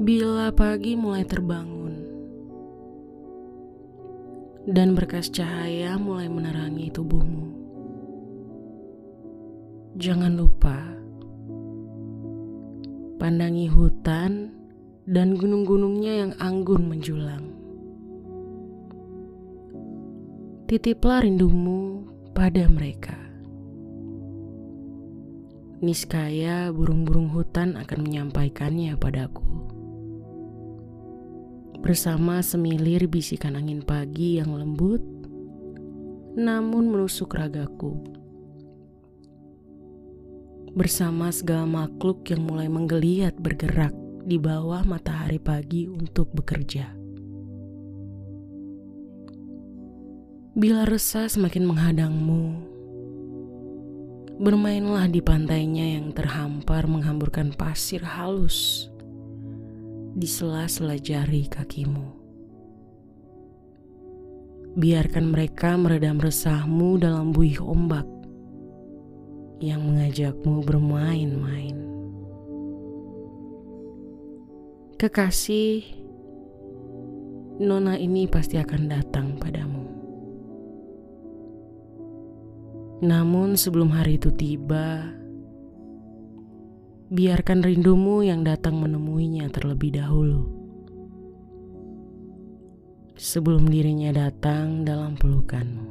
Bila pagi mulai terbangun dan berkas cahaya mulai menerangi tubuhmu, jangan lupa pandangi hutan dan gunung-gunungnya yang anggun menjulang. Titiplah rindumu pada mereka. Niskaya burung-burung hutan akan menyampaikannya padaku. Bersama semilir bisikan angin pagi yang lembut, namun menusuk ragaku. Bersama segala makhluk yang mulai menggeliat bergerak di bawah matahari pagi untuk bekerja. Bila resah semakin menghadangmu, bermainlah di pantainya yang terhampar menghamburkan pasir halus di sela-sela jari kakimu. Biarkan mereka meredam resahmu dalam buih ombak yang mengajakmu bermain-main. Kekasih, nona ini pasti akan datang padamu. Namun sebelum hari itu tiba, biarkan rindumu yang datang menemuinya terlebih dahulu. Sebelum dirinya datang dalam pelukanmu.